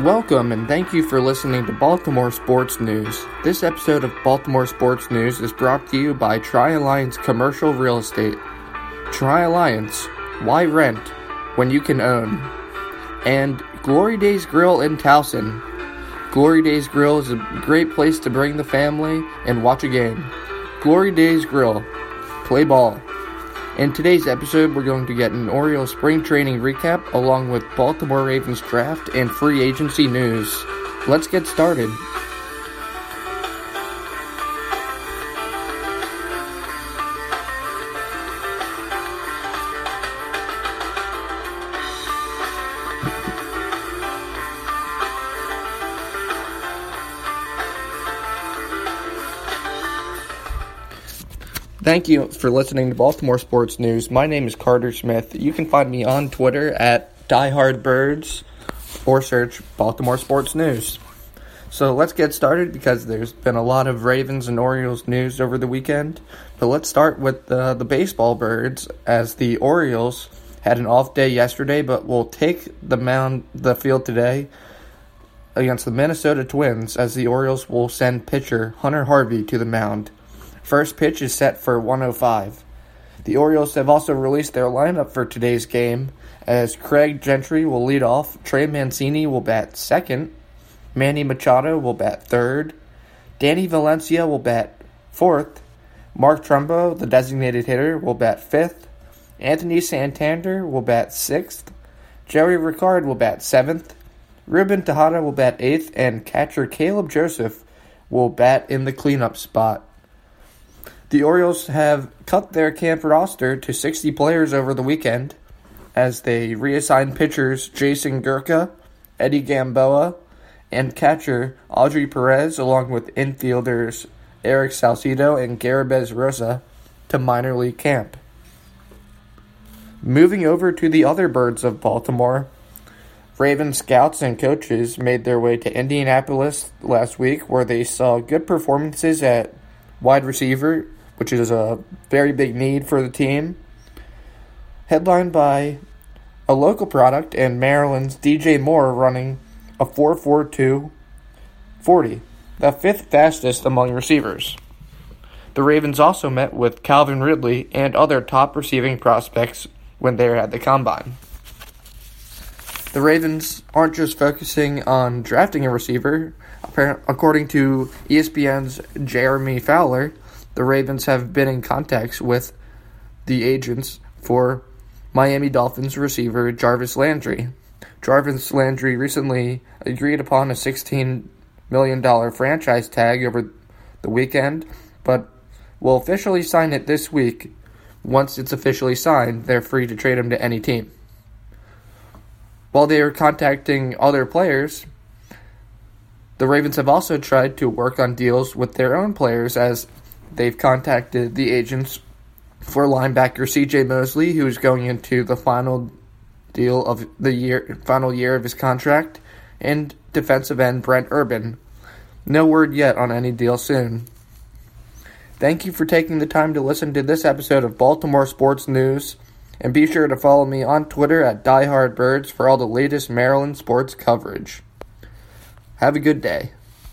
Welcome and thank you for listening to Baltimore Sports News. This episode of Baltimore Sports News is brought to you by Tri Alliance Commercial Real Estate. Tri Alliance, why rent when you can own? And Glory Days Grill in Towson. Glory Days Grill is a great place to bring the family and watch a game. Glory Days Grill, play ball. In today's episode, we're going to get an Orioles spring training recap along with Baltimore Ravens draft and free agency news. Let's get started. Thank you for listening to Baltimore Sports News. My name is Carter Smith. You can find me on Twitter at DieHardBirds or search Baltimore Sports News. So let's get started because there's been a lot of Ravens and Orioles news over the weekend. But let's start with the, the baseball birds as the Orioles had an off day yesterday but will take the mound the field today against the Minnesota Twins as the Orioles will send pitcher Hunter Harvey to the mound. First pitch is set for 105. The Orioles have also released their lineup for today's game, as Craig Gentry will lead off, Trey Mancini will bat second, Manny Machado will bat third, Danny Valencia will bat fourth, Mark Trumbo, the designated hitter, will bat fifth, Anthony Santander will bat sixth, Joey Rickard will bat seventh, Ruben Tejada will bat eighth, and catcher Caleb Joseph will bat in the cleanup spot. The Orioles have cut their camp roster to 60 players over the weekend as they reassign pitchers Jason Gurka, Eddie Gamboa, and catcher Audry Perez, along with infielders Erick Salcedo and Garabez Rosa, to minor league camp. Moving over to the other birds of Baltimore, Raven scouts and coaches made their way to Indianapolis last week, where they saw good performances at wide receiver which is a very big need for the team. Headlined by a local product and Maryland's DJ Moore running a 4.42 40, the fifth fastest among receivers. The Ravens also met with Calvin Ridley and other top receiving prospects when they were at the combine. The Ravens aren't just focusing on drafting a receiver. According to ESPN's Jeremy Fowler, the Ravens have been in contact with the agents for Miami Dolphins receiver Jarvis Landry. Jarvis Landry recently agreed upon a $16 million franchise tag over the weekend, but will officially sign it this week. Once it's officially signed, they're free to trade him to any team. While they are contacting other players, the Ravens have also tried to work on deals with their own players as they've contacted the agents for linebacker C.J. Mosley, who is going into the final deal of the year, final year of his contract, and defensive end Brent Urban. No word yet on any deal soon. Thank you for taking the time to listen to this episode of Baltimore Sports News, and be sure to follow me on Twitter at DieHardBirds for all the latest Maryland sports coverage. Have a good day.